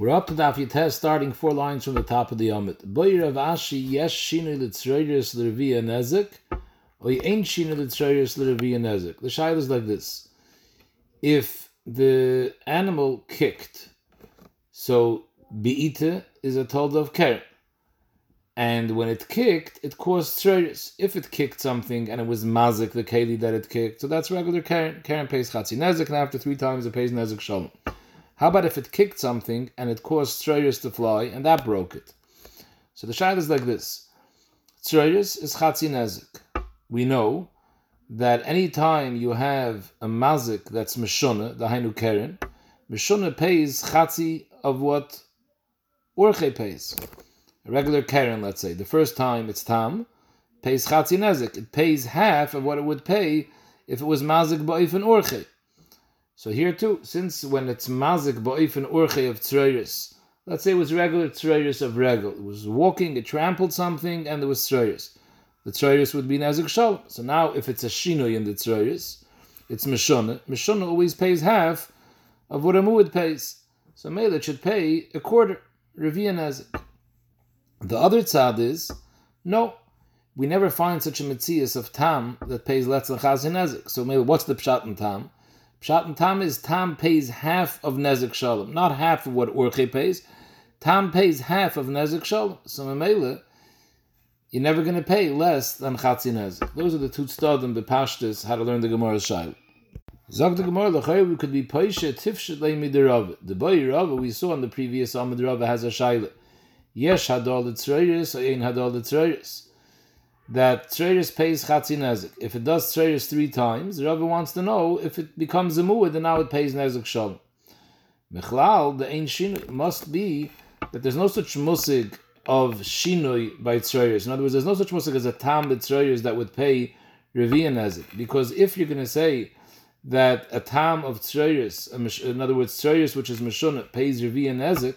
We're up to Daf Yiteh, starting four lines from the top of the Yomit. Boyer of Ashi, yes, shinu l'tzroyers l'revia nezik, or ain't shinu l'tzroyers l'revia nezik. The shayla is like this. If the animal kicked, so beite is a told of keren. And when it kicked, it caused tzroyers. If it kicked something and it was mazik, the keli that it kicked, so that's regular keren. Keren pays chatzi nezik, and after three times it pays nezik shalom. How about if it kicked something and it caused Tzroyers to fly and that broke it? So the shayla is like this. Tzroyers is Chatzi Nezik. We know that any time you have a mazik that's Meshuna, the Hainu Keren, Meshuna pays Chatzi of what Urche pays. A regular Keren, let's say. The first time it's Tam, pays Chatzi Nezik. It pays half of what it would pay if it was mazik ba'if and Urche. So here too, since when it's mazik ba'ifin urche of tzroyers, let's say it was regular tzroyers of regal, it was walking, it trampled something, and there was tzroyers. The tzroyers would be nazik shalom. So now, if it's a shinoi in the tzroyers, it's mishona. Mishona always pays half of what a muad pays. So Mela should pay a quarter, revia nazik. The other tzad is, no, we never find such a mitzias of tam that pays let's lechazin nazik. So Mela, what's the pshat in tam? Pshat Tam is Tam pays half of Nezek Shalom, not half of what Urche pays. Tam pays half of Nezek Shalom. So Mamela, you're never going to pay less than Chatzi Nezek. Those are the two stadim, the Pashtas, how to learn the Gemara Shail. Zog the Gemara, the we could be Paisha Tifshet Leimi the boy Rava we saw in the previous Amid Rava has a Shaila. Yesh or Ein Hadol the Tzroyers that Tzeres pays Chatzi Nezik. If it does Tzeres three times, the Rebbe wants to know if it becomes a Muad, then now it pays Nezik Shalom. Mechlal, the Shinui, must be that there's no such musig of Shinui by Tzeres. In other words, there's no such musig as a Tam Tzeres that would pay Reviya Nezik. Because if you're going to say that a Tam of Tzeres, in other words, Tzeres which is Meshunat, pays Reviya Nezik,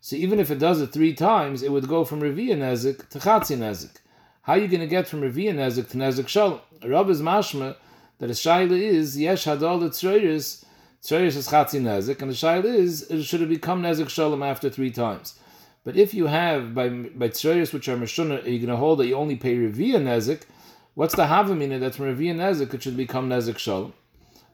so even if it does it three times, it would go from Reviya Nezik to Chatzi Nezik. How are you going to get from Reviya Nezik to Nezik Shalom? Rav is mashma that the shaila is yesh hadol the tzroyers, tzroyers is chatzi Nezik, and the shaila is it should have become Nezik Shalom after three times. But if you have by by tzroyers which are meshuna, are you going to hold that you only pay Reviya Nezik? What's the havamina that from Reviya Nezik it should become Nezik Shalom?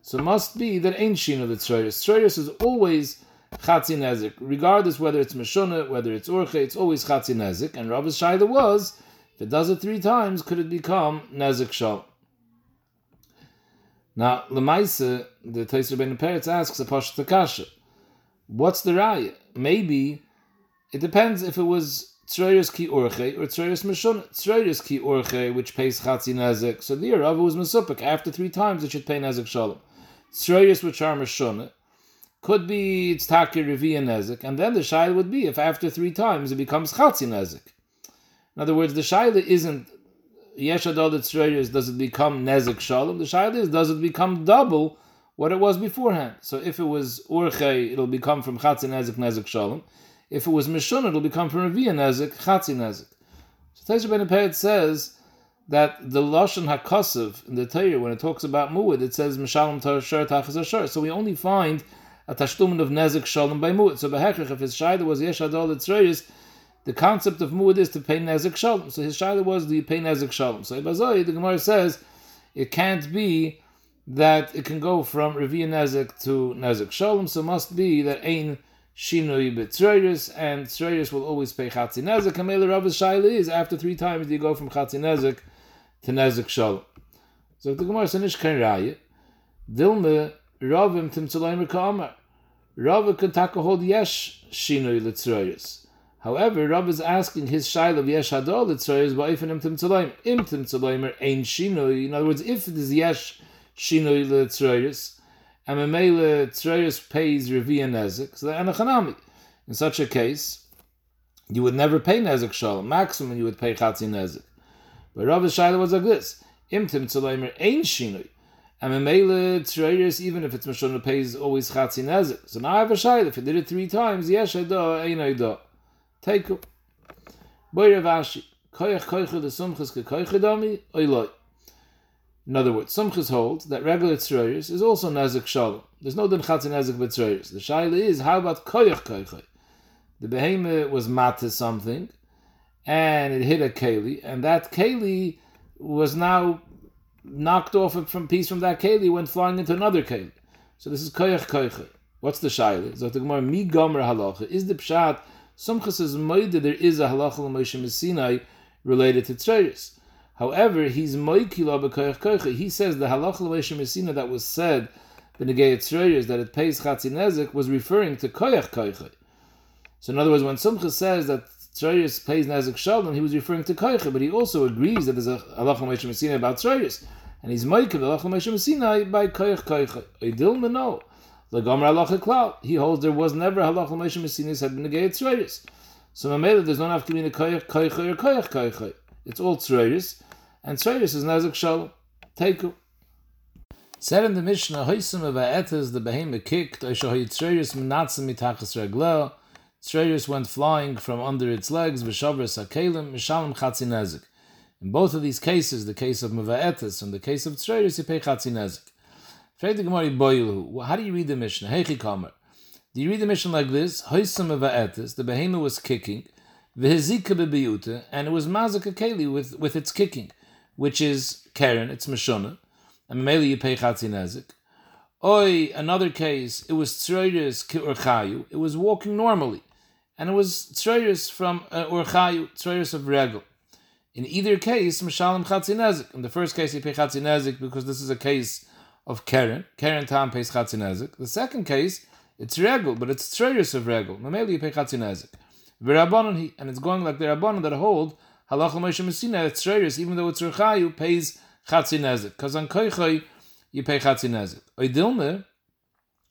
So it must be that ain't shina the tzroyers. Tzroyers is always chatzi Nezik, regardless whether it's meshuna, whether it's urche, it's always chatzi Nezik. And Rabbi's shaila was it does it three times, could it become Nezik Shal? Now, Lemaisa, the Taiser Ben Peretz asks a Pasha Takasha, what's the raya? Maybe it depends if it was Tzroyers Ki Orche or Tzroyers Meshun. Tzroyers Ki Orche, which pays Chatzi Nezik. So the Rav was Mesupik. After three times, it should pay Nezik Shalom. Tzroyers, which are Meshun, could be it's Taki Revi and. And then the Shai would be if after three times it becomes Chatzi Nezik. In other words, the shaila isn't yesh adol tzroyers. Does it become nezik shalom? The shaila is does it become double what it was beforehand? So if it was urche, it'll become from chatzi nezik nezik shalom. If it was mishun, it'll become from revia nezik chatzi nezik. So Teish Ben Peit says that the lashon hakasiv in the Torah when it talks about muad, it says mishalom tashar tachas ashar. So we only find a tashlumin of nezik shalom by muad. So behekach if his shaila was yesh adol tzroyers the concept of muad is to pay nezik shalom. So his shaila was the pay nezik shalom. So Ibazoi, the Gemara says it can't be that it can go from Reviya Nezik to Nezik Shalom, so must be that Ein Shinui B'Tzroyers, and Tzroyers will always pay Chatzi Nezik. And Mele Rabbi's Shaila is, after three times you go from Chatzi Nezik to Nezik Shalom. So the Gemara says, Nish Ken Raya, Dilme Ravim Tim Tzolaymer Ka'amar. Rav can take a hold Yesh Shinui L'Tzroyers. However, Rab is asking his shail of yesh hadol tzroyes ba'ifin im tim tzoloim im tim tzoloim ein shinoi. In other words, if it is yesh shinoi letzroyes and memele tzroyes pays reviya nezik, so that anachanami. In such a case, you would never pay nezik shalom. Maximum you would pay chatzi nezik. But Rab's shaila was like this: im tim tzoloim ein shinoi. And memele even if it's mashon pays always chatzi nezik. So now I have a shaila. If you did it three times, yesh hadol ein hadol. Up. Boy Ravashi, koyach koyche the sumchas ke koyche dami, oiloi. In other words, sumchas holds that regular tzroyers is also nazik shalom. There's no din chatz nazik but. The shaila is, how about koyach koyche? the behemoth was mata something, and it hit a keli, and that keli was now knocked off from piece from that keli, went flying into another keli. So this is koyach koyach. What's the shaila? The Gemara mi gomer halacha is the pshat. Sumchas is moide there is a halacha l'Moshe Sinai related to tzeres. However, he's moikila b'koyach koyach. He says the halacha l'Moshe Sinai that was said the negay tzeres that it pays chatzinezik was referring to koyach koyach. So in other words, when Sumchas says that tzeres pays nezik shalom, he was referring to koyach, but he also agrees that there's a halacha l'Moshe Sinai about tzeres and he's moikim the halacha Moshe Sinai by koyach koyach. Idil meno the halacha klal. He holds there was never halacha Moshe said in the gay tzreiris. So mamela there's no have to be in a koyach koyach or koyach koyach. It's all tzreiris, and tzreiris is nazik shalom. Teiku. Said in the Mishnah, Hoisim of Aetas, the behemoth kicked, Oisha Hoy Tzreiris Menatzim Mitachas Reglo, Tzreiris went flying from under its legs, Vishavra Sakelim, Mishalem Chatzinezik. In both of these cases, the case of Mavaetis and the case of Tzreiris, you pay Chatzinezik. How do you read the Mishnah? Do you read the Mishnah like this? The behemoth was kicking, and it was Mazaka Keli with, with its kicking, which is Karen, it's Meshona, and Mele you pay Chatzinezik. Oi, another case, it was Tzreiris Urchayu, it was walking normally, and it was Tzreiris from uh, Urchayu, Tzreiris of Regel. In either case, Mishalim Chatzinezik. In the first case, you pay Chatzinezik because this is a case of Karen. Karen Tam pays Chatzinezik. The second case, it's Regel, but it's Tzreiris of Regel. Mameli, you pay Chatzinezik. V'Rabbanon, and it's going like the Rabbanon that hold Halach Moshe Messina, it's Tzreiris, even though it's Rechayu, pays Chatzinezik. Because on Koichoi, you pay Chatzinezik. Oidilme,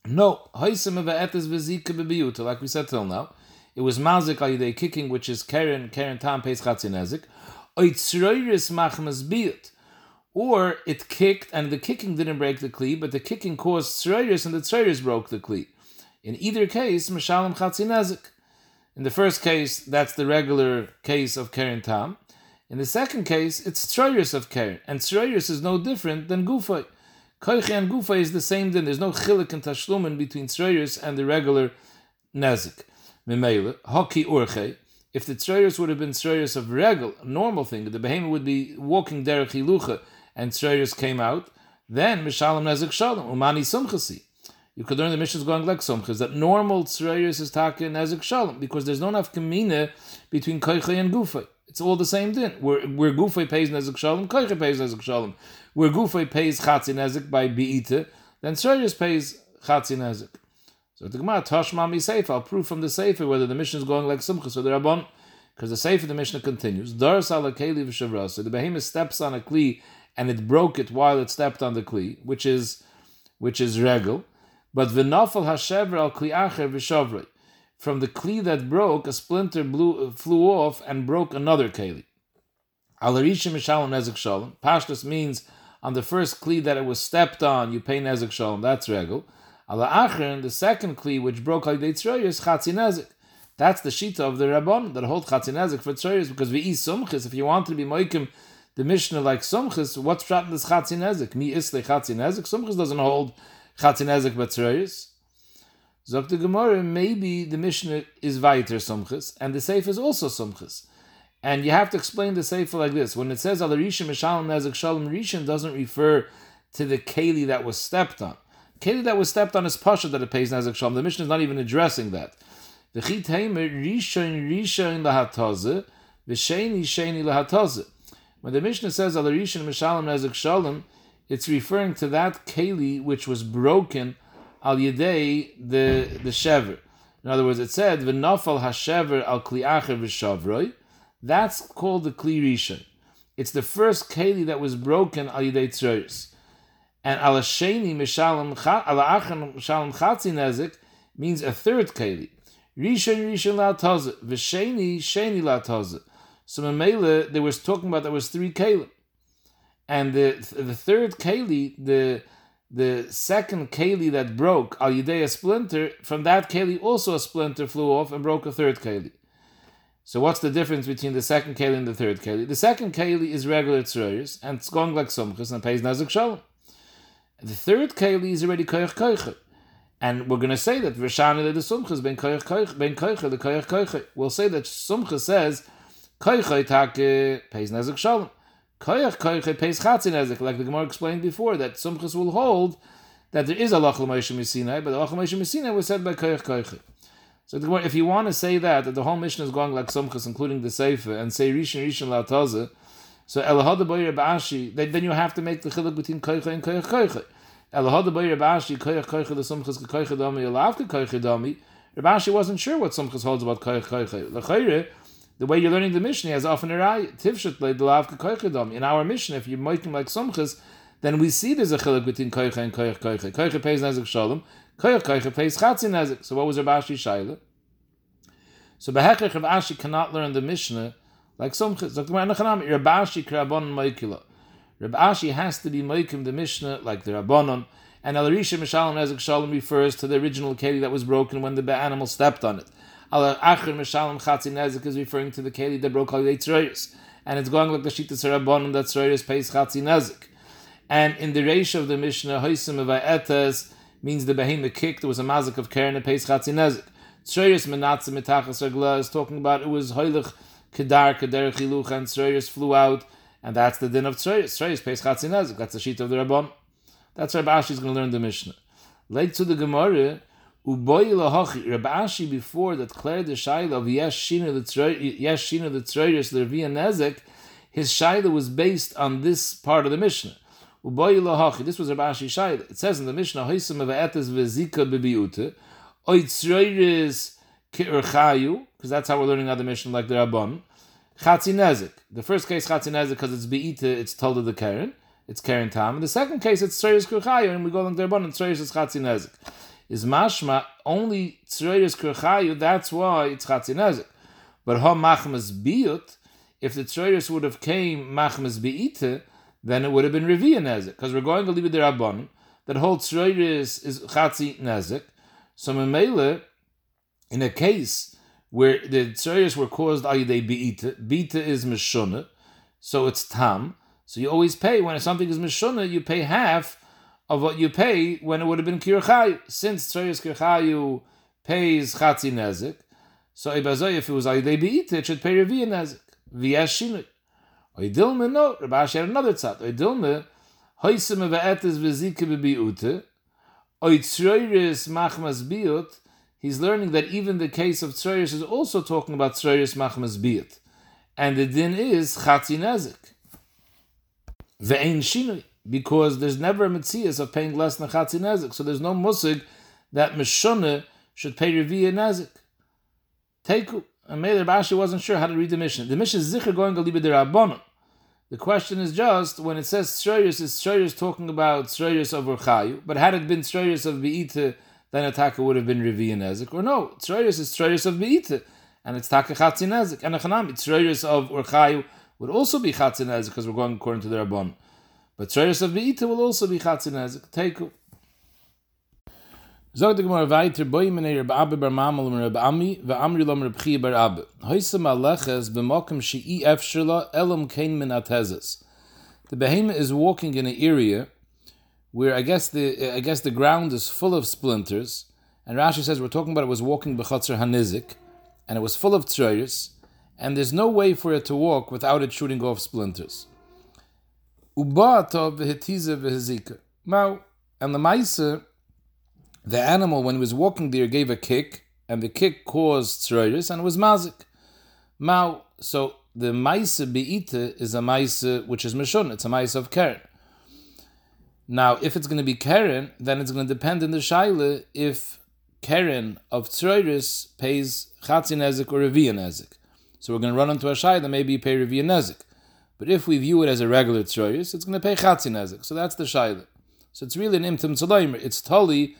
no, Hoisim Eve'etes V'Zika B'Biyuta, like we said till now. It was Mazik Ayidei kicking, which is Karen, Karen Tam pays Chatzinezik or it kicked and the kicking didn't break the kli, but the kicking caused tzroiris and the tzroiris broke the kli. In either case, mishalim chatzinazik. In the first case, that's the regular case of keren tam. In the second case, it's tzroiris of keren, and tzroiris is no different than gufay. Koiche and gufa is the same thing. There's no chilik and tashlumin between tzroiris and the regular nezik. Memele, hoki urche, if the tzroyers would have been tzroyers of regel, a normal thing, the behemoth would be walking derech hilucha, and tzroyers came out, then mishalem nezik shalom umani sumchasi. You could learn the Mishnah's going like sumchas that normal tzroyers is taka nezik shalom because there's no enough between koiche and gufay. It's all the same thing. Where where gufay pays nezik shalom, koiche pays nezik shalom. Where gufay pays chatzi nezik by biite, then tzroyers pays chatzi nezik. So the Gemara Tashma Sefer. I'll prove from the Sefer whether the Mishnah is going like Sumchas or the Rabban, because the Sefer the Mishnah continues. Dar Sala Keli v'Shavrasa. The behemoth steps on a kli and it broke it while it stepped on the kli, which is which is regel. But v'nafal hashever al kli acher v'shavrei. From the kli that broke, a splinter blew, uh, flew off and broke another keli. Alarishim mishalom nezek shalom. Pashtus means on the first kli that it was stepped on, you pay nezek shalom. That's regel. Ala Achron, the second kli which broke like the is Chatzinezik. That's the shita of the Rabbon that hold Chatzinezik for Tzroyers because we eat Sumchis. If you want to be Moikim, the Mishnah like Sumchis, what's shot in this Chatzinezik? Mi Isle Chatzinezik. Sumchis doesn't hold Chatzinezik but Tzroyers. Zok the Gemara, maybe the Mishnah is weiter Sumchis and the Seif is also Sumchis. And you have to explain the Sefer like this. When it says Al Rishim Mishalom Nezek Shalom Rishim doesn't refer to the Keli that was stepped on. Keli that was stepped on is pasha that it pays nezek shalom. The Mishnah is not even addressing that. The chit heimer rishon rishon lahataze v'sheni sheni lahataze. When the Mishnah says al rishon mishalom nezek shalom, it's referring to that keli which was broken al yedei the the shever. In other words, it said v'nafal hashever al kliacher v'shavroi. That's called the kli rishon. It's the first keli that was broken al yedei tzroyos and alasheni mishalom alachan mishalom chatzi nezik means a third keli. Rishon rishon la taza v'sheni sheni la. So Mamela, they was talking about there was three keli, and the the third keli, the the second keli that broke al yidei a splinter from that keli also a splinter flew off and broke a third keli. So what's the difference between the second keli and the third keli? The second keli is regular tzroyers and it's going like sumchus and pays nazik shalom. The third keli is already koyach koyach. And we're going to say that Rishana the Sumchas ben koich koich ben koich the koich koich. We'll say that Sumcha says koich tak pays nezek shalom. Koich koich pays chatzin nezek. Like the Gemara explained before, that Sumchas will hold that there is a lach l'moshe misinai, but the lach l'moshe misinai was said by koich koich. So the Gemara, if you want to say that, that the whole Mishnah is going like Sumchas, including the Sefer, and say Rishon Rishon Lataza, so Elahada Boyer Ba'ashi, then you have to make the chiluk between koich and koich koich. Elahada by Rabashi koich koich the sumchas koich dami elavka koich dami. Rabashi wasn't sure what sumchas holds about koich koich. Lechayre, the way you're learning the Mishnah has often a lavka. In our Mishnah, if you're making like sumchas, then we see there's a chiluk between koich and koich koich. Koich pays nezik shalom, koich koich pays chatzin nezik. So what was Rabashi shaila? So behekech Rabashi cannot learn the Mishnah like sumchas. Rabashi krabon maikila. Reb Ashi has to be Moikim the Mishnah like the Rabbanon, and Al Risha Mishalom Nezek Shalom refers to the original keli that was broken when the animal stepped on it. Al Acher Mishalom Chatzi Nezek is referring to the keli that broke all the and it's going like the Shita Rabbanon that Tzroyers pays Chatzi Nezek. And in the ratio of the Mishnah, Hoisim Etes means the behemoth kicked, there was a mazik of Karen and pays Chatzi Nezek. Tzroyers Menatze Mitachas Regla is talking about it was Hoilich Kedar Kedar Chiluch, and Tzroyers flew out and that's the din of Tzreis. Tzreis pays Chatzinezik. That's the sheet of the Rabbon. That's Rabbi Ashi is going to learn the Mishnah. Late to the Gemara. Rabbi before that declared the shaila of Yesh Shina the Tzreis the Ravia Nezek, his shaila was based on this part of the Mishnah. This was Rabbi Ashi shaila. It says in the Mishnah, Hoysam of Etes vezika bebiute, Oy Tzreis ki'urchayu, because that's how we're learning out the Mishnah like the Rabbon. Chatzi Nezik. The first case Chatzi Nezik because it's Be'ita, it's told of the Karen. It's Karen Tam. And the second case it's Tzreis Kurchayu, and we go along there, and Tzreis is Chatzi Nezik. Is Mashma only Tzreis Kurchayu, that's why it's Chatzi Nezik. But Ha Machmas Biyut, if the Tzreis would have came Machmas Be'ita, then it would have been Revia Nezik. Because we're going to leave it there Rabban, that whole Tzreis is Chatzi Nezik. So Memele, in a case where the tzoyers were caused ayidei beita. Beita is mishuna, so it's tam. So you always pay when something is mishuna, you pay half of what you pay when it would have been kirchayu. Since tzoyers kirchayu pays chatzi nezik, so ibazoy if it was ayidei beita, it should pay reviya nezik. V'yashinu. Oidilme no, Rabashi had another tzat. Oidilme, hoysem ve'etes v'zike bebiute, oitzroiris machmas biut, he's learning that even the case of Tzroyers is also talking about Tzroyers Machmas Biyat. And the din is Chatzi Nezik. Ve'ein Shinui. Because there's never a Metzias of paying less than Chatzi Nezik. So there's no Musig that Meshunah should pay Reviya Nezik. Teku. And Meir Bashi wasn't sure how to read the Mishnah. The Mishnah is Zikr going Galiba Rabbanon. The question is just when it says Tzroyers, is Tzroyers talking about Tzroyers of Urchayu, but had it been Tzroyers of Be'ita, then a would have been Revi and Nezik. Or no, Tzroyers is Tzroyers of Be'ita, and it's taka Chatzi Nezik. And a Tzroyers of Urchayu would also be Chatzi Nezik, because we're going according to the Rabbon. But Tzroyers of Be'ita will also be Chatzi Nezik. Teiku. Zog de gemar weiter boy mene rab abbe bar mamel um rab ami ve amri lom rab khie bar abbe heise maleches b'mokem shi efshela elam kein min atezes the behemoth is walking in an area where I guess the I guess the ground is full of splinters, and Rashi says we're talking about it was walking b'chatzar hanizik, and it was full of tzroyers, and there's no way for it to walk without it shooting off splinters. Ubata v'hetiza v'hezika. Now, and the maisa, the animal when he was walking there gave a kick, and the kick caused tzroyers, and it was mazik. Now, so the maisa beita is a maisa which is mishon. It's a maisa of keren. Now, if it's going to be Karen, then it's going to depend in the Shaila if Karen of Tzroiris pays Chatzin Nezik or Reviya Nezik. So we're going to run into a Shaila, maybe you pay Reviya Nezik. But if we view it as a regular Tzroiris, it's going to pay Chatzin Nezik. So that's the Shaila. So it's really an Imtim Tzaloimer. It's totally,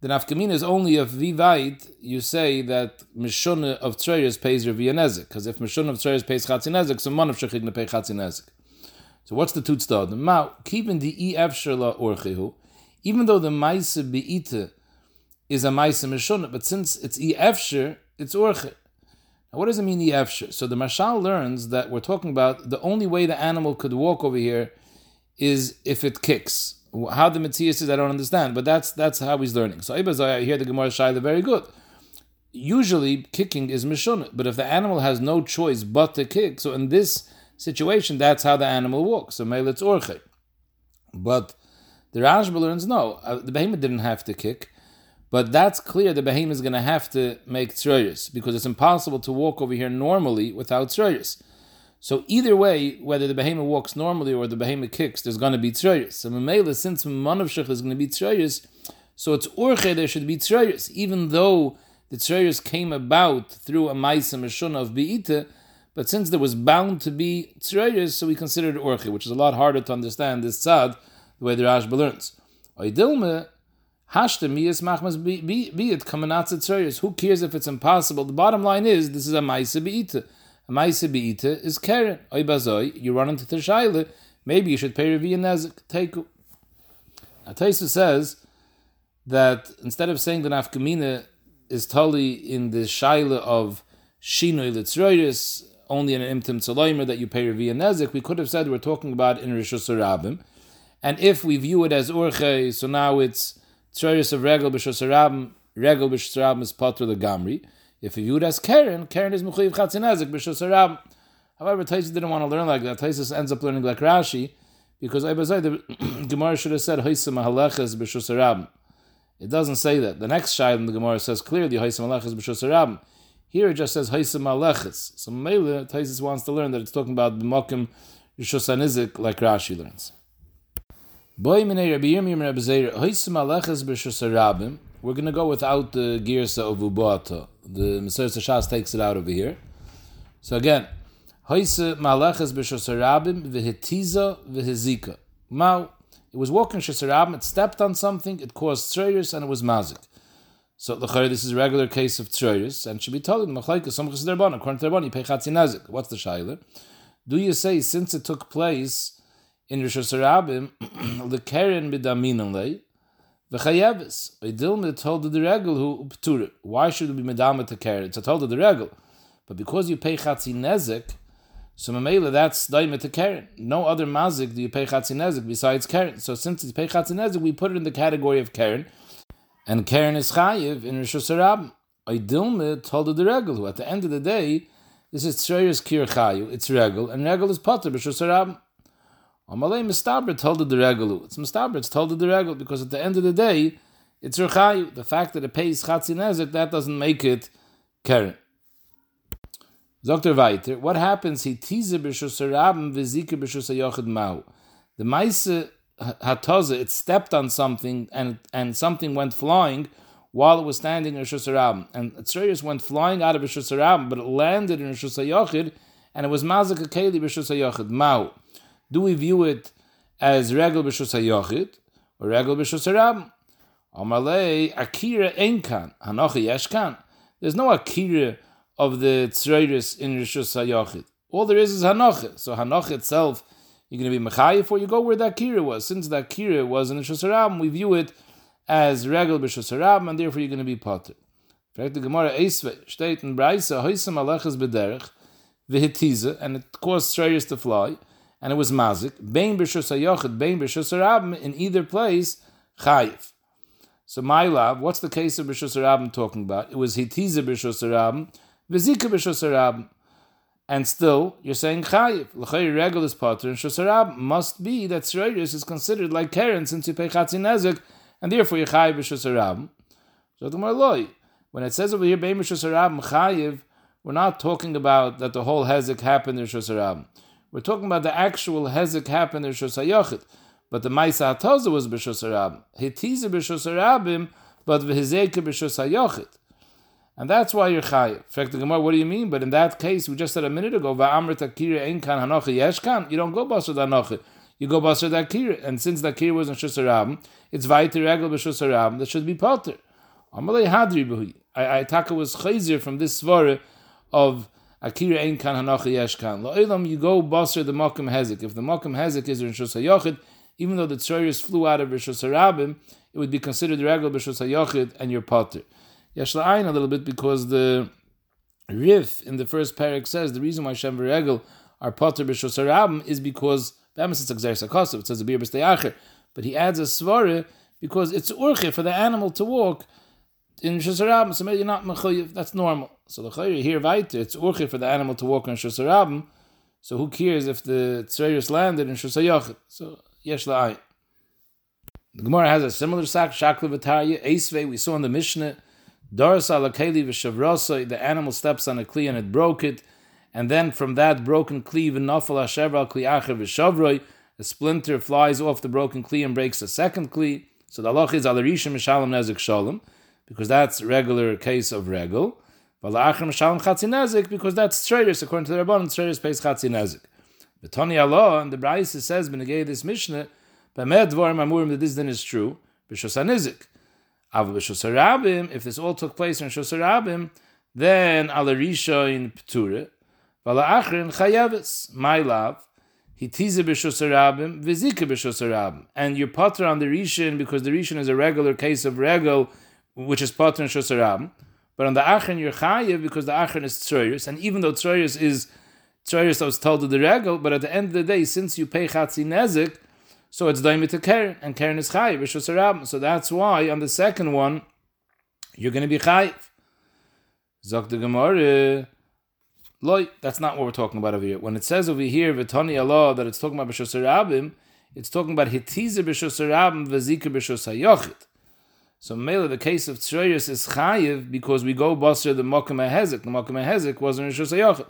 the Nafkamina is only if Vivait, you say that Mishunah of Tzroiris pays Reviya Nezik. Because if Mishunah of Tzroiris pays Chatzin Nezik, so of Shechig to pay Chatzin Nezik. So what's the tutz The Ma, keeping the ef shela orchehu, even though the maise beite is a maise mishon, but since it's ef it's orche. Now, what does it mean ef So the Mashal learns that we're talking about the only way the animal could walk over here is if it kicks. How the Matthias is, I don't understand, but that's that's how he's learning. So I hear the Gemara Shaila very good. Usually, kicking is mishun, but if the animal has no choice but to kick, so in this situation, that's how the animal walks. So it's orche. But the Rashba learns no, uh, the behemoth didn't have to kick, but that's clear the behemoth is going to have to make tzroyers because it's impossible to walk over here normally without tzroyers. So either way, whether the behemoth walks normally or the behemoth kicks, there's going to be tzroyers. So Mamela, since Manavshach is going to be tzroyers, so it's orche there should be tzroyers, even though the tzroyers came about through a maisa meshuna of beita, but since there was bound to be tzroyers, so we considered orche, which is a lot harder to understand this tzad the way the Rashba learns. Oidilme hashtem miyas machmas be it kamanatza tzroyers. Who cares if it's impossible? The bottom line is this is a maisa beita. A maisa beita is keren. Oibazoi, you run into the maybe you should pay revi nezik. Take. Now says that instead of saying the nafkamina is totally in the shaila of shinoi litzroiris, only in an imtim tzaloimer that you pay revi nezik, we could have said we're talking about in Rishus Rabim. And if we view it as urche, so now it's tzroiris of regel b'shus rabim, regel b'shus rabim is potter legamri. If we view it as keren, keren is mechuyev chatzinazik b'shus rabim. However, Taisus didn't want to learn like that. Taisus ends up learning like Rashi, because I Ibazai, the Gemara should have said, Hoysam haleches b'shus rabim. It doesn't say that. The next shayla in the Gemara says clearly Haisam Aleches b'Shus Rabim. Here it just says Haisam Aleches. So Mele Taisis wants to learn that it's talking about the Mokim Rishus like Rashi learns. We're going to go without the Girsa of Ubata. The Mesoras HaShas takes it out over here. So again, Haisam Aleches b'Shus Rabim v'Hetiza v'Hezika. Mao it was walking Shesarabim, it stepped on something, it caused tzroyers, and it was mazik. So this is a regular case of tzroyers, and should be told in some according to Derban, you pay nazik. What's the shayla? Do you say, since it took place in Rishus HaRabim, the Keren b'daminale, v'chayeves, idilme told the regel who p'ture. Why should it be medama to Keren? It's told the regel. But because you pay nezik. So Mamela, that's daima to Karen. No other mazik do you pay chatzinezik besides Karen. So since you pay chatzinezik, we put it in the category of Karen. And Karen is chayiv in Rishus HaRabim. Aydilme told the regel, who at the end of the day, this is Tzreyas Kir Chayu, it's regel, and regel is potter, Hashanah. Amalei Mistabra told the it's Mistabra, it's told the regel, because at the end of the day, it's Rechayu. The fact that it pays chatzinezik, that doesn't make it Karen. Dr. weiter, what happens? He tease b'shus rabim v'zike b'shus yochid mau. The maise hataza, it stepped on something and and something went flying while it was standing in Rishus Rabim. And Tzreus went flying out of Rishus Rabim, but it landed in Rishus Yochid, and it was Mazik Akeli Rishus Yochid. Mau. Do we view it as Regel Rishus Yochid or Regel Rishus Rabim? Amalei Akira Enkan, Hanochi Yeshkan. There's no Akira of the tzreiris in Rishus HaYachid. All there is is Hanocha. So Hanocha itself, you're going to be Mechayiv or you go where that Kira was. Since that Kira was in Rishus HaRabim, we view it as Regel B'Rishus HaRabim, and therefore you're going to be Potter. Fragt the Gemara Eisve, in Breise, Hoysam Alechas B'derech, V'hitiza, and it caused tzreiris to fly, and it was Mazik, Bein B'Rishus HaYachid, Bein B'Rishus HaRabim, in either place, Chayiv. So my love, what's the case of B'Rishus HaRabim talking about? It was Hitiza B'Rishus HaRabim, V'zika b'shosarab. And still, you're saying chayiv. L'chay regel is potter, and shosarab must be that tzroiris is considered like keren since you pay chatzin nezek, and therefore you're chayiv b'shosarab. So the loy. When it says over here, bein b'shosarab chayiv, we're not talking about that the whole hezek happened in shosarab. We're talking about the actual hezek happened in shosayochit. But the Maisa Hatoza was b'shosarab. Hitiza b'shosarabim, but v'hizeka b'shosayochit. And that's why you're chayiv. In fact, the Gemara, what do you mean? But in that case, we just said a minute ago, va'amrit akira ein kan hanochi yeshkan. You don't go basar hanochi. You go basar akira. And since the akira was in shusarabim, it's vayter regel b'shusarabim that should be potter. Amalei hadri b'hui. I, I taka was chayzir from this svara of akira ein kan hanochi yeshkan. Lo'ilam, you go basar the mokum hezik. If the mokum hezik is in shusayachid, even though the tzorius flew out of Rishus it would be considered regel b'shus hayochid and your potter. Yesh a little bit because the Rif in the first parak says the reason why Shem Regel are potter b'shosarabim is because the it's exersa kosav. It says the bir b'steyacher. but he adds a svara because it's urche for the animal to walk in Shusarabim, so you're not mechuyev, that's normal. So the chayr here weiter, it's urche for the animal to walk on Shusarabim, so who cares if the tzreirus landed in Shusayachit? So yesh la'ayin. The Gemara has a similar sack, shakla v'tarya, esve, we saw in the Mishnah, Doris ala keli v'shavrosoi, the animal steps on a kli and it broke it, and then from that broken kli v'nofel ha-shever al kli acher v'shavroi, a splinter flies off the broken kli and breaks a second kli. So the halach is al rishon mishalom nezek shalom, because that's regular case of regal. But la'acher mishalom chatzi nezek, because that's traders, according to the Rabbanon, traders pays chatzi nezek. The Tony Allah and the Braisa says, Benegay this Mishnah, Bemed dvorim amurim that this then is true, b'shos hanizik. Aval b'shos harabim, if this all took place in shos harabim, then ala in pture, vala achrin chayeves, my love, hitize b'shos harabim, vizika b'shos. And you're potter on the rishon because the rishon is a regular case of regal, which is potter in shos. But on the achrin you're chayev because the achrin is tzoyers, and even though tzoyers is tzoyers that was told to the regal, but at the end of the day, since you pay chatzi nezik, so it's daimi to Karen, and Karen is chayiv, Rishus So that's why on the second one, you're going to be chayiv. Zok the Gemara, loy, that's not what we're talking about over here. When it says over here, Vitani Allah, that it's talking about Rishus it's talking about Hitiza Rishus Rabim, Vazika Hayochit. So Mela, the case of Tzroyus is chayiv because we go basra the Mokim HaHezik. The Mokim HaHezik wasn't Rishus Hayochit.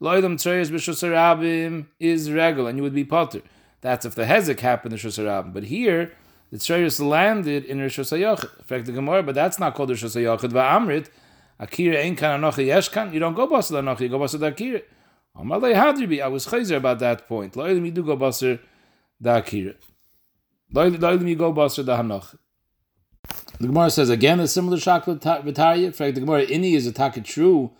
Loydam Tzroyus Rishus Rabim is regal, and you would be potter. That's if the hezek happened in Shus But here, the Tzreus landed in Rosh Hashanah. In the Gemara, but that's not called Rosh Hashanah. Va'amrit, Akira ein kan anochi yeshkan. You don't go basar anochi, you go basar akira. Amalei hadribi. I was chayzer about that point. Lo'ilim you do go basar da akira. Lo'ilim you go basar da hanoch. The Gemara says again a similar shakla v'tarya. In fact, the Gemara ini is a taka true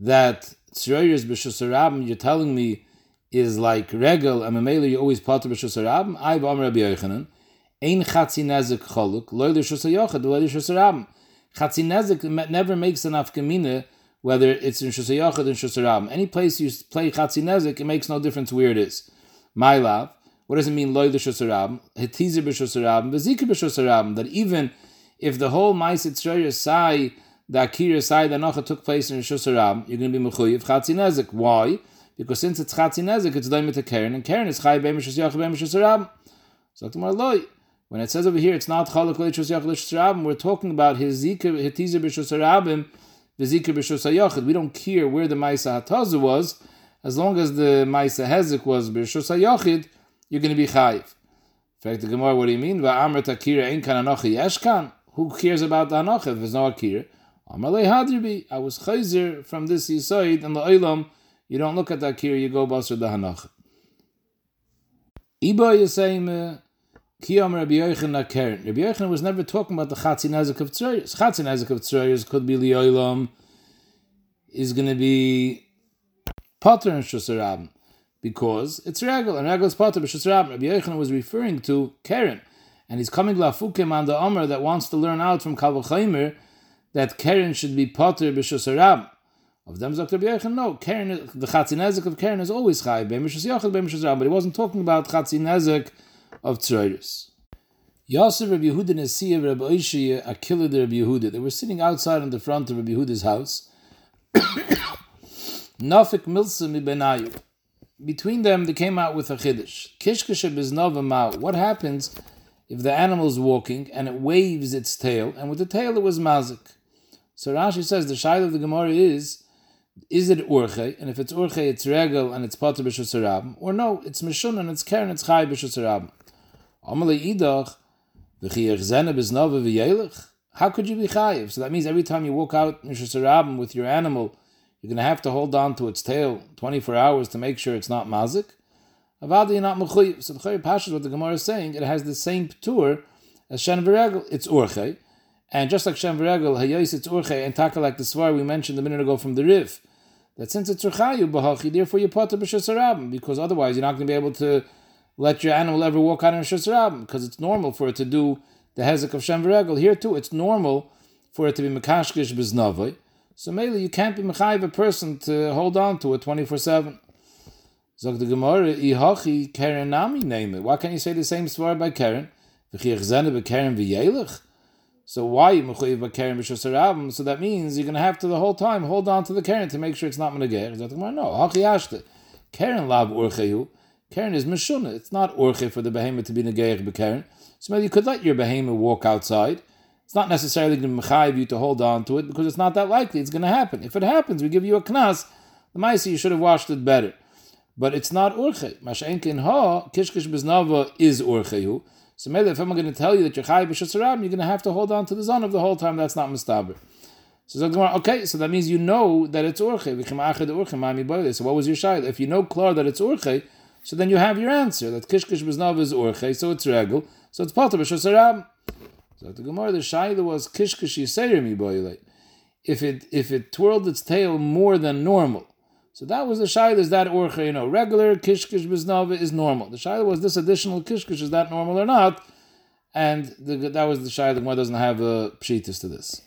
that Tzreus b'shusarabim. You're telling me is like regal and mamela you always part of shusarab i ba rabbi yochanan ein chatzi nezik choluk lo de shusayachad lo de shusarab chatzi nezik never makes enough kamina whether it's in shusayachad and shusarab any place you play chatzi nezik it makes no difference where it is my love what does it mean loy de shusarab hetizer b'shusarab v'zika b'shusarab that even if the whole ma'asit shreya sai the akira sai the nocha took place in shusarab you're going to be mechuyev chatzi nezik why because since it's chatzi nezik, it's with a karen, and karen is chay b'emishus yach b'emishus rab. So tomorrow loy. When it says over here, it's not chaluk leichus yach leichus rabim. We're talking about his zika hitiza b'shus rabim, the zika b'shus hayachid. We don't care where the ma'isa hatazu was, as long as the ma'isa hezik was b'shus hayachid, you're going to be chayiv. In fact, the Gemara, what do you mean? Va'amr takira ein anochi yeshkan. Who cares about the anochi if there's no akira? Hadribi. I was chayzer from this yisoid and the oilam. You don't look at the akira, you go basar the hanach. Iba Yisayim uh, Kiyom Rabbi Yochanan Keren. Rabbi Yochanan was never talking about the Chatzi Nezik of Tzroyers. Chatzi Nezik of Tzroyers could be Lioilam, is going to be Potter and Shusarabim, because it's Regal, and Regal is and Shusarabim. Rabbi Yochanan was referring to Karen, and he's coming Lafukim on the Omer that wants to learn out from Kavachaimer that Karen should be Potter b'Shusarabim. Of them Dr. B'Yechon, no, Karen, the Chatzinezek of Karen is always Chai, Be'emishas Yochel, Be'emishas Ram, but he wasn't talking about Chatzinezek of Tzroiris. Yosef Rabbi Yehuda Nesiya Rabbi Oishia Akila the Rabbi Yehuda. They were sitting outside in the front of Rabbi Yehuda's house. Nafik Milsa mi Between them, they came out with a chiddush. Kishkasha biznova ma'u. Uh, what happens if the animal is walking and it waves its tail, and with the tail it was mazik? So Rashi says the shaila of the Gemara is is it urche? And if it's urche, it's regel and it's potter b'shusarab, or no, it's mishun and it's karen, it's chay b'shusarab. Amalei idach v'chiyach zene b'znova v'yelich. How could you be chayiv? So that means every time you walk out mishusarabim with your animal, you're going to have to hold on to its tail 24 hours to make sure it's not mazik. You're not mechuyiv. So the chayiv pashas, what the Gemara is saying, it has the same tour as shen v'regel. It's urche. And just like Shem V'regel, it's Urche, and Taka like the Svar we mentioned a minute ago from the Rif, that since it's Urchayu B'hachi, therefore you potter because otherwise you're not going to be able to let your animal ever walk out in Shasarabim, because it's normal for it to do the Hezek of Shem V'regel. Here too, it's normal for it to be Mekashkish B'Znavai. So mainly you can't be Mechayiv a person to hold on to it 24-7. Zog the Gemara, Ihachi Karen Nami name it. Why can't you say the same Svar by Karen? So why mechuyev b'keren b'shosarabim? So that means you're going to have to the whole time hold on to the keren to make sure it's not menager. No, hachi ashte. Keren lab urchehu. Keren is meshuna. It's not urche for the behemoth to be negeich b'keren. So maybe you could let your behemoth walk outside. It's not necessarily going to mechayiv you to hold on to it because it's not that likely it's going to happen. If it happens, we give you a knas. The ma'isi you should have washed it better. But it's not urche. Masha'enkin ha kishkish biznava is urchehu. So maybe if I'm going to tell you that you're chayiv b'shasarab, you're going to have to hold on to the zon of the whole time. That's not mustaber. So okay, so that means you know that it's urche. So what was your shayla? If you know klar that it's urche, so then you have your answer that kishkish biznav is urche, so it's regel, so it's potter b'shasarab. So the Gemara, the shayla was kishkish yiseir mi If it if it twirled its tail more than normal, so that was the shayla. Is that orcha? You know, regular kishkish biznava is normal. The shayla was this additional kishkish. Is that normal or not? And the, that was the shayla. The Gemara doesn't have a pshitis to this.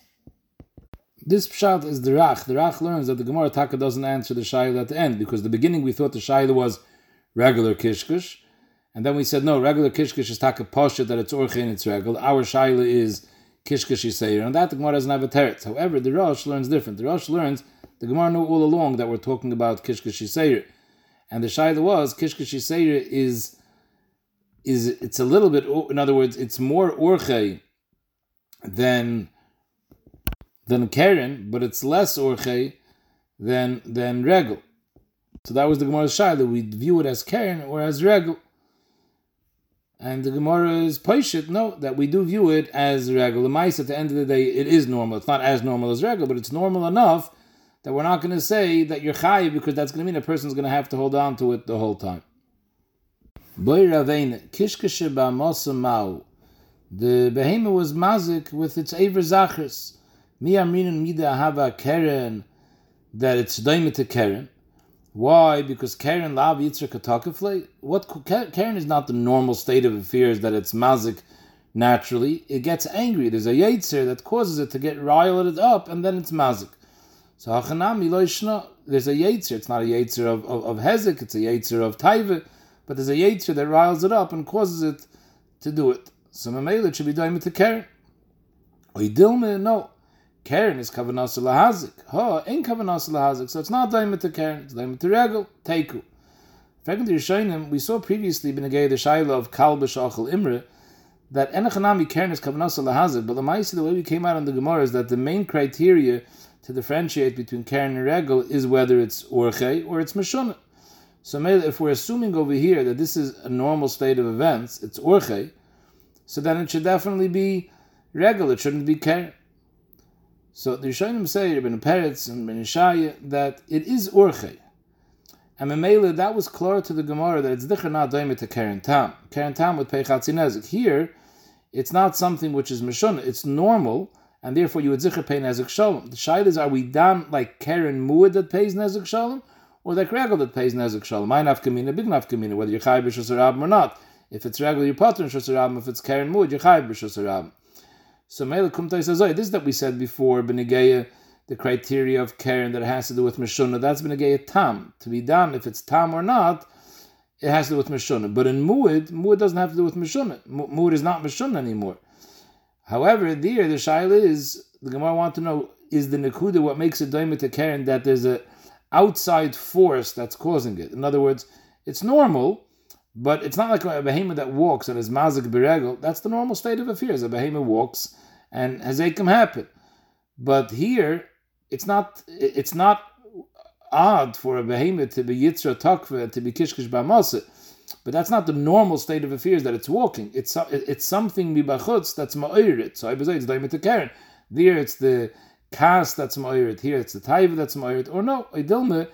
This pshat is the Rach. The Rach learns that the Gemara Taka doesn't answer the shayla at the end because the beginning we thought the shayla was regular kishkish, and then we said no, regular kishkish is taka poshet that it's orcha and it's regular. Our shayla is kishkish yiseir, and that the Gemara doesn't have a teretz. However, the Rosh learns different. The Rosh learns the Gemara knew all along that we're talking about Kishkashi Seir. And the Shaila was, Kishkashi Seir is, is, it's a little bit, in other words, it's more Orche than, than Karen, but it's less Orche than, than Regel. So that was the Gemara's Shaila. We view it as Karen or as Regel. And the Gemara is Paishit, no, that we do view it as regular mice at the end of the day, it is normal. It's not as normal as regular, but it's normal enough that we're not going to say that you're chayiv because that's going to mean a person's going to have to hold on to it the whole time. The behemoth was mazik with its aver zachris. Mi amrinin mida hava keren that it's daimit to keren. Why? Because keren lav yitzra katakafle. What Karen is not the normal state of affairs that it's mazik naturally. It gets angry. There's a yetzer that causes it to get riled up, and then it's mazik. So hachanami lo ishna. There's a yetzer. It's not a yetzer of, of, of hezek. It's a yetzer of taiva. But there's a yetzer that riles it up and causes it to do it. So mamela should be doing it to Karen. Oidilme no. Karen is kavanas lahazik. Ha, ain't kavanas lahazik. So it's not doing to Karen. It's doing to regel. Teiku. Second Rishonim, we saw previously in the Shaila of Kal B'Shachal Imre that Enochanami Karen is kavanas lahazik. But the Maisi, the way we came out on the Gemara is that the main criteria to differentiate between Karen and Regel is whether it's Orche or it's Meshunah. So if we're assuming over here that this is a normal state of events, it's Orche, so then it should definitely be Regel, it shouldn't be Karen. So the Rishonim say, Ibn Peretz and Ben Ishaya, that it is Orche. And Memela, that was clear to the Gemara that it's Dicher not Daimit to Karen Tam. Karen Tam with Peichatzinezik. Here, it's not something which is Meshunah, it's normal, and therefore you would zicher pay nezek shalom. The shaila is: Are we done like Karen Muad that pays nezek shalom, or like Regel that pays nezek shalom? My nafkamina, big nafkamina, whether you're chay b'shosarabim or not. If it's Regel, you're in shosarabim. If it's Karen Muad, you're chay b'shosarabim. So Mele Kumtai says, this is that we said before, Benegeya, the criteria of Karen that has to do with Meshunah, that's Benegeya Tam. To be done, if it's Tam or not, it has to do with Meshunah. But in Muad, Muad doesn't have to do with Meshunah. Muad is not Meshunah anymore. However, there the shaila is the Gemara want to know is the nekuda what makes it daimit to Karen that there's a outside force that's causing it. In other words, it's normal, but it's not like a behemoth that walks and is mazik beregel. That's the normal state of affairs. A behemoth walks and has akim happen. But here, it's not. It's not odd for a behemoth to be yitzra takva to be kishkish b'amasa. But that's not the normal state of affairs that it's walking. It's it's something mibachutz that's ma'irit. So I say it's daimit karen. There it's the kas that's ma'irit. Here it's the taiva that's ma'irit. Or no, idilme,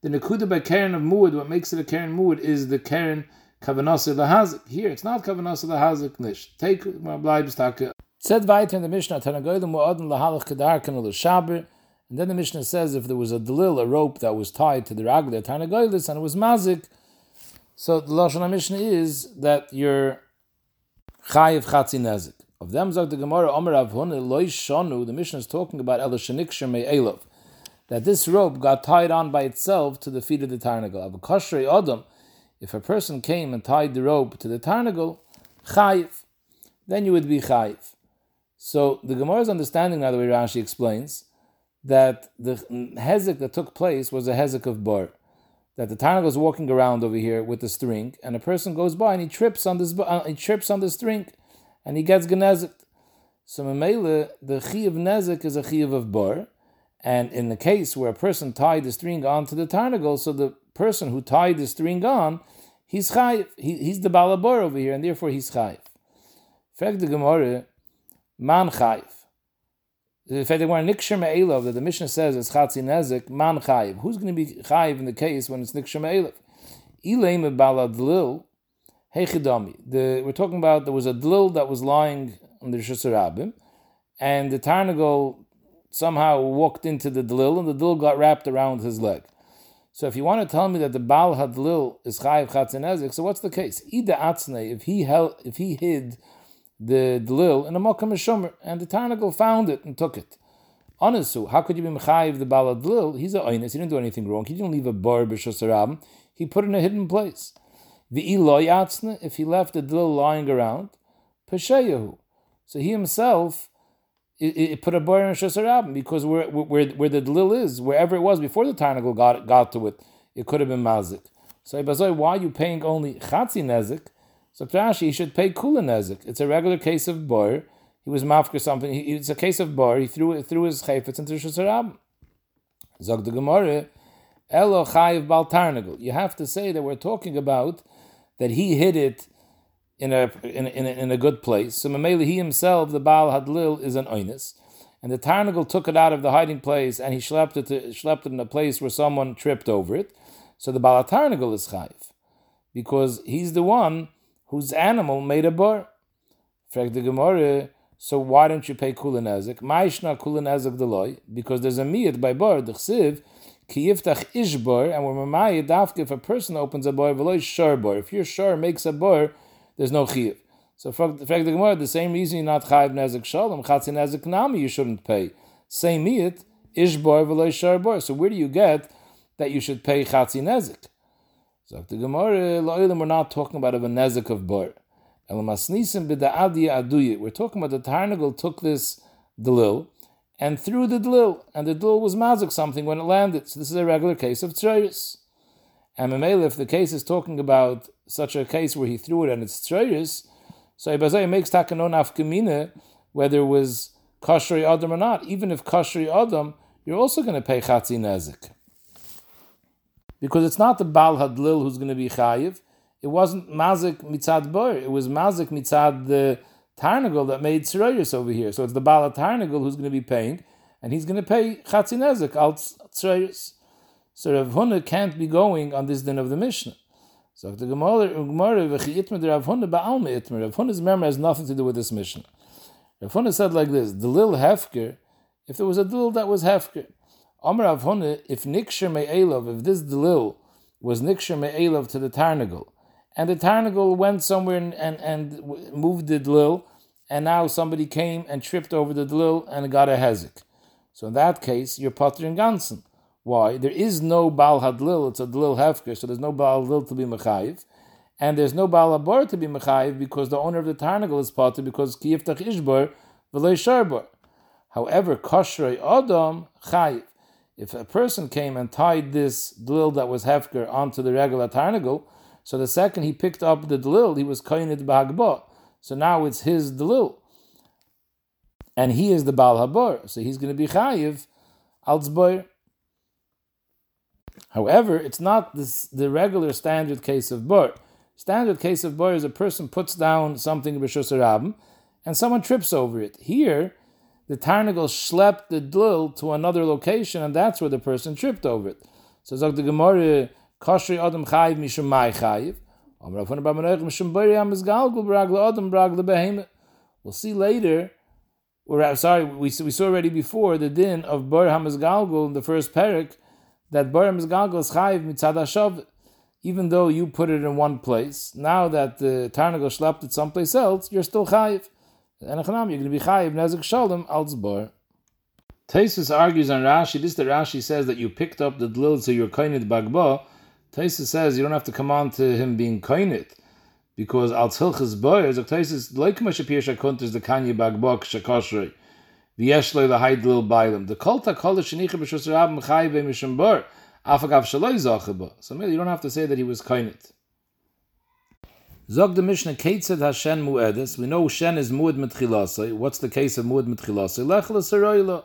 the nekuda by karen of muad. What makes it a karen muad is the karen kavanasa lahazik. Here it's not kavanasa lahazik nish. Take my bleibs taka. Said weiter in the Mishnah, Tanagoyim mu'adin lahalach kedarkan shaber. And then the Mishnah says if there was a delil, a rope that was tied to the ragla Tanagoylis, and it was mazik, so the Lashon Mishnah is that you're chayiv chatzi nezik. Of them zog the Gemara Omer Avhun loy shonu. The Mishnah is talking about el shenikshir elov. That this rope got tied on by itself to the feet of the tarnagal. Abu kashrei adam. If a person came and tied the rope to the tarnagal, chayiv. then you would be chayiv. So the Gemara's understanding, now the way Rashi explains, that the hezek that took place was a hezek of bar. That the Tana was walking around over here with the string, and a person goes by and he trips on this, uh, he trips on the string, and he gets genezek. So Mamela, the chi of nezek is a chi of bar, and in the case where a person tied the string onto the tarnagel, so the person who tied the string on, he's chayiv. He, he's the balabor over here, and therefore he's chayiv. Frag the Gemara, man chayiv. The fact that we're nikshir me'elov, that the Mishnah says it's chatzi nezik, man chayiv. Who's going to be chayiv in the case when it's nikshir me'elov? Ilay baladlil, hechidami. The We're talking about there was a dlil that was lying on the Shusarabim, and the Tarnagol somehow walked into the dlil, and the dlil got wrapped around his leg. So if you want to tell me that the Baal Hadlil is Chayiv Chatzinezik, so what's the case? Ida Atzne, if he held, if he hid the Dlil in a Mokkam Shomer, and the Tarnagel found it and took it. Onisu, how could you be Mechayiv the Baal Hadlil? He's a Oinus, he didn't do anything wrong. He didn't leave a bar b'shosarabim. He put it in a hidden place. The Eloi Atzne, if he left the Dlil lying around, Peshayahu. So he himself it, it put a bar in Shasarabim because where, where, where the Dlil is, wherever it was before the Tarnagel got, got to it, it could have been Mazik. So why are you paying only Chatzi Nezik? So Rashi, he should pay Kula Nezik. It's a regular case of bar. He was mafker something. He, it's a case of bar. He threw it threw his chayfetz into Shasarabim. Zog the Gemara, Elo Chayiv Bal. You have to say that we're talking about that he hid it in a in in a, in a good place. So Mameli, he himself, the Baal Hadlil, is an oinus, and the Tarnagel took it out of the hiding place and he schlepped it to, schlepped it in a place where someone tripped over it. So the Baal Tarnagel is chayv because he's the one whose animal made a bar. The Gemara. So why don't you pay nezik? Ma'ishna nezik deloy because there's a miyat by bar the chsiv ki yiftach ish bar and we're mamayit dafke if a person opens a bar v'loy shar bar. If your shar makes a bar there's no chiyuv. So for the Gemara, the same reason you're not chayiv nezik shalom, chatzi nezik nami, you shouldn't pay. Same miyit, ishbar v'loy shar So where do you get that you should pay chatzi nezik? So the Gemara, lo'ilim, we're not talking about a nezik of bar. We're talking about the Tarnagel took this delil and threw the delil, and the delil was mazik something when it landed. So this is a regular case of tzreis. And Mamela, if the case is talking about such a case where he threw it and it's tzreis, so Ibazai makes takanon afkamina whether it was kashri adam or not. Even if kashri adam, you're also going to pay chatzi nezik. Because it's not the Bal Hadlil who's going to be chayiv. It wasn't mazik mitzad bar. It was mazik mitzad the Tarnagel that made tzreis over here. So it's the Bal Tarnagel who's going to be paying, and he's going to pay chatzi nezik al tzreis. So Rav Huna can't be going on this din of the Mishnah. So the Gemara, v'chi Rav Huna ba'alme itmer. Rav Huna's meimra has nothing to do with this Mishnah. Rav Huna said like this: the lil hefker. If there was a dilil that was hefker, Amar Rav Huna, if niksher me'elov, if this dilil was niksher me'elov to the tarnagel, and the tarnagel went somewhere and, and, and moved the dilil, and now somebody came and tripped over the dilil and got a hezek. So in that case, you're pottering gansen. Why? There is no Baal Hadlil, it's a Dlil Hefker, so there's no Baal Hadlil to be Mechayiv. And there's no Baal Abor to be Mechayiv because the owner of the Tarnagel is potter because Kiyiftach Ishbar, V'lei Sharbar. However, Koshrei Adam Chayiv. If a person came and tied this Dlil that was Hefker onto the regular Tarnagel, so the second he picked up the Dlil, he was Koinit Bahagba. So now it's his Dlil. And he is the Baal Habor. So he's going to be Chayiv, Alzboyer. However, it's not this, the regular standard case of bur. Standard case of bur is a person puts down something b'shusarabim, and someone trips over it. Here, the Tarnagel schlepped the dlil to another location, and that's where the person tripped over it. So Zog the Gemara, Kashri Adam Chayiv Mishum Mai Chayiv. We'll see later. Or uh, sorry, we, we saw already before the din of Bar Hamazgalgul in the first parak that Barim is Galgal Chayiv Mitzad Hashav, even though you put it in one place, now that the Tarnagel schlepped it someplace else, you're still Chayiv. And you're going to be Chayiv Nezik Shalom Alts Bar. Taisus argues on Rashi, this the Rashi says that you picked up the dlil so you're koinit bagba. Taisus says you don't have to come on to him being koinit, because al tzilchas boyer, zok taisis, loik ma shapir shakont is the kanya bagbok shakoshrei, v'yesh lo l'haid lil bailim. The kol shenicha b'shus rabim chai v'mishim bor, afagav shaloi zache. So you don't have to say that he was koinit. Zog the Mishnah, Ketzed Hashen Mu'edes, we know Shen is Mu'ed Metchilasai. What's the case of Mu'ed Metchilasai? Lechel Saroila,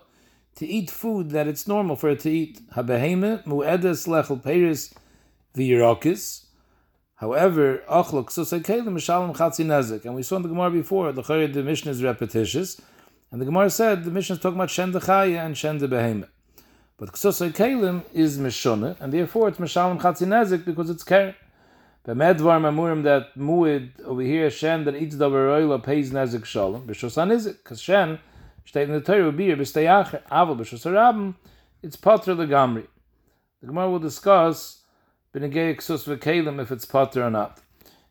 to eat food that it's normal for it to eat. Habeheme, Mu'edes Lechel Peris V'Yirakis. However, Achlok Susay Kelim Mishalem Chatzi Nezek. And we saw in the Gemara before, the Chayr, the Mishnah is repetitious. And the Gemara said, the Mishnah is talking about Shen Dechaya and Shen De Beheme. But Ksusay Kelim is Mishonah, and therefore it's Mishalem Chatzi Nezek because it's Keren. The medvar mamurim that muid over here shen that eats the roila pays nezik shalom b'shosan is it because shen steht in the Torah beer b'steyacher aval b'shosarabim it's patra legamri. The Gemara will discuss b'negei ksus v'kelim if it's patra or not.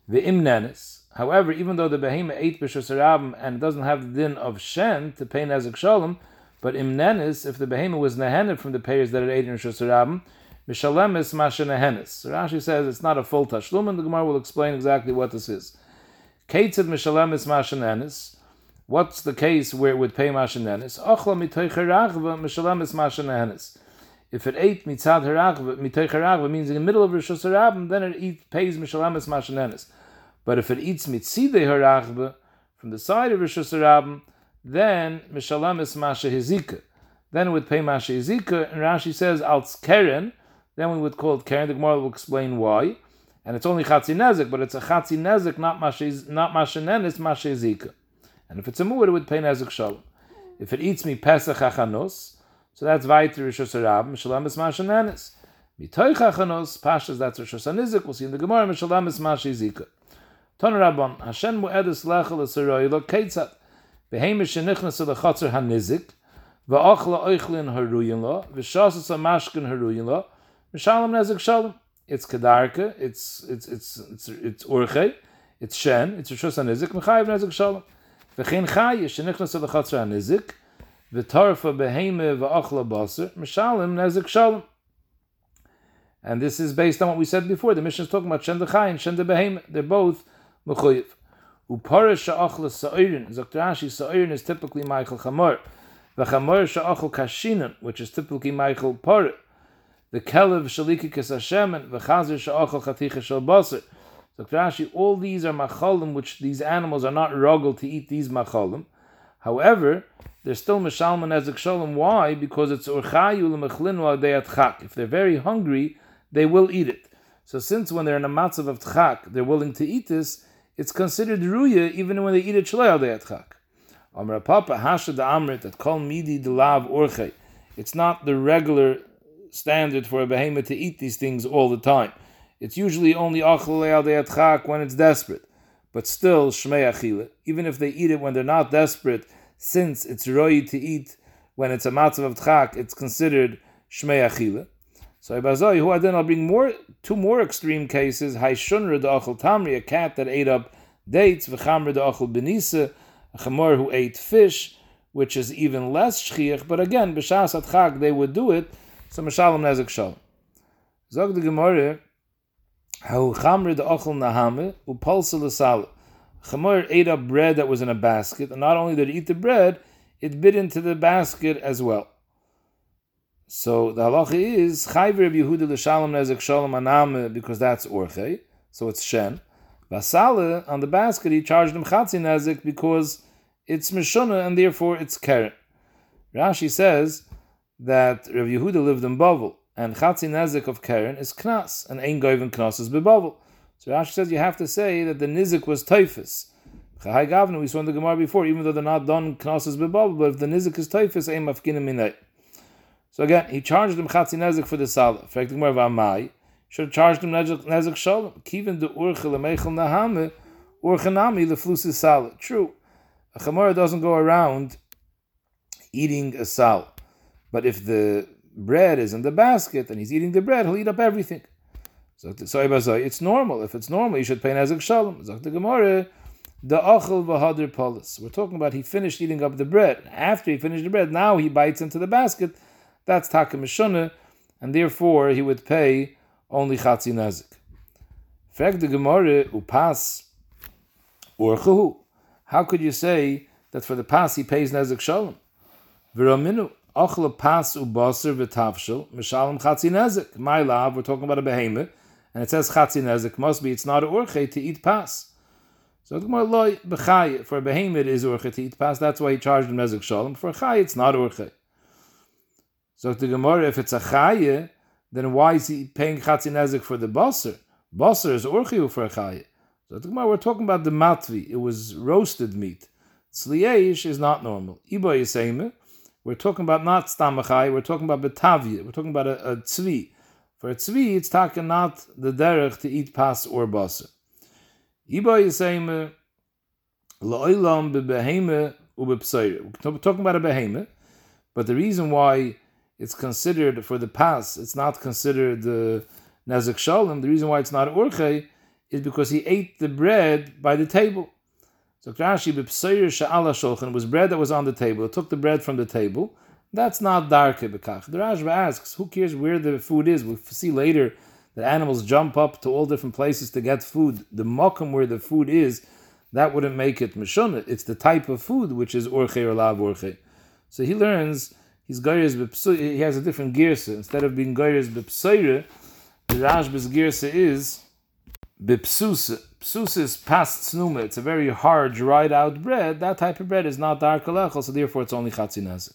The imnanis. However, even though the behema ate b'shosarabim and doesn't have the din of shen to pay nezik shalom, but imnanis if the behema was nehenet from the payers that it ate in shosarabim Mishalemis Mashenehenis. So Rashi says it's not a full tashlum, and the Gemara will explain exactly what this is. Ketzid Mishalemis Mashenehenis. What's the case where it would pay Mashenehenis? Ochla mitoicherachva Mishalemis Mashenehenis. If it ate mitzad harachva, mitoicherachva means in the middle of Rosh then it eat, pays Mishalemis Mashenehenis. But if it eats mitzide harachva, from the side of Rishus HaRabim, then Mishalemis Mashehizika. Then it would pay Mashehizika, and Rashi says, Alts Keren, then we would call it Karen. The Gemara will explain why. And it's only Chatzi Nezik, but it's a Chatzi Nezik, not masha, not Mashenen, it's Mashe Zika. And if it's a Mu'ud, it would pay Nezik Shalom. If it eats me Pesach Achanos, so that's Vaiter Rishos Arab, Mishalam is Mashenenis. Mitoy Achanos, Pashas, that's Rishos Anizik, we'll see in the Gemara, Mishalam is Mashe Zika. Hashem Lechel Keitzat, Behemish Shenichnas HaNizik, Oichlin Haruyin Lo, V'shasas HaMashkin Haruyin Lo, Mishalom Nezek Shalom. It's Kedarka, it's it's it's it's it's Urche, it's Shen, it's Rishos HaNizik, Nezek Shalom. V'chein Shenichnas HaNizik, V'tarfa Basar, Nezek Shalom. And this is based on what we said before. The mission is talking about Shen and Shen Beheme. They're both Mechoyiv. Upara Sha'achla Sa'irin. Dr. Rashi, Sa'irin is typically Michael Chamor. V'chamor Sha'achal Kashinan, which is typically Michael Parah the kelev shalikikis Hashem and v'chazer sha'achal chaticha shal basar. So Rashi, all these are machalim, which these animals are not rogel to eat these machalim. However, they're still mishalman ezek shalom. Why? Because it's urchayu lemechlinu adeyat. If they're very hungry, they will eat it. So since when they're in a matzav of tchak, they're willing to eat this, it's considered ruya even when they eat it shalei adeyat chak. Amra papa hasha da amrit that kol midi de lav urche. It's not the regular standard for a behemoth to eat these things all the time. It's usually only achal when it's desperate. But still, shmei achile, even if they eat it when they're not desperate, since it's roi to eat when it's a matzav of tchak, it's considered shmei achile. So Ibazoi, who then I'll bring more two more extreme cases. Haishunra de achal tamri, a cat that ate up dates, v'chamra de achal benisa, a chamor who ate fish, which is even less shchiach. But again, b'shas atchak they would do it so Mishalom Nezek Shalom. Zog the Gemara, how Chamre the Ochel Nahame, Upulsa L'Sal. Chamor ate up bread that was in a basket, and not only did it eat the bread, it bit into the basket as well. So the halacha is Chayver Yehuda L'Shalom Nezek Shalom Aname, uh, because that's Orche, so it's Shen. Vasale, on the basket, he charged him Chatzi Nezek because it's Mishuna, and therefore it's Keren. Rashi says, that Rav Yehuda lived in Bavel, and Chatzi Nezik of Keren is Knas, and Ein Goyven Knas is Bebavel. So Rashi says you have to say that the Nizik was Typhus. Chai Gavna, we saw in the Gemara before, even though they're not done Knas is Bebavel, but if the Nizik is Typhus, Ein Mafkinim Minay. So again, he charged him Chatzi Nezik for the Salah. Fact the Gemara should have charged him Nezik Shalom. Kivin de Urche Lemechel Nahame, Urche Nami Leflusis Salah. True. A Chamorah doesn't go around eating a Salah. But if the bread is in the basket and he's eating the bread, he'll eat up everything. So, it's normal. If it's normal, you should pay Nezek Shalom. the Gemara, the Achel Vahadir Polis. We're talking about he finished eating up the bread. After he finished the bread, now he bites into the basket. That's Taka and therefore he would pay only Chatzi Nezek. Fact the Gemara, Upas, Urchahu. How could you say that for the pas he pays nezek shalom? V'raminu achla pas ubaser v'tavshel mishalem chatzi nezek. My love, we're talking about a behemoth, and it says chatzi nezek. Must be it's not a urche to eat pas. So the Gemara loy b'chay for a behemoth is urche to eat pas. That's why he charged him nezek shalom. For a chay, it's not urche. So the Gemara, if it's a chaye, then why is he paying chatzi nezek for the baser? Baser is urche for a chaye. So the Gemara, we're talking about the matvi. It was roasted meat. Tzliyeish is not normal. Iba Yisayme, we're talking about not stamachai, we're talking about betavia, we're talking about a, a tzvi. For a tzvi, it's talking not the derech to eat pas or baser. Iba Yisayme, la'olam bebeheme ubepsoire. We're talking about a beheme, but the reason why it's considered for the pas, it's not considered the nezek shalom, the reason why it's not urche is because he ate the bread by the table. So Rashi b'pseir sha'ala shulchan was bread that was on the table. It took the bread from the table. That's not darke bekach. The Rashba asks, who cares where the food is? We'll see later that animals jump up to all different places to get food. The mokum where the food is, that wouldn't make it mishonah. It's the type of food which is orche or lav orche. So he learns he's goyres. He has a different girsa. Instead of being goyres b'pseir, the Rashba's girsa is bipsusa. Psusa is past snuma. It's a very hard, dried out bread. That type of bread is not dark alechel, so therefore it's only chatzi.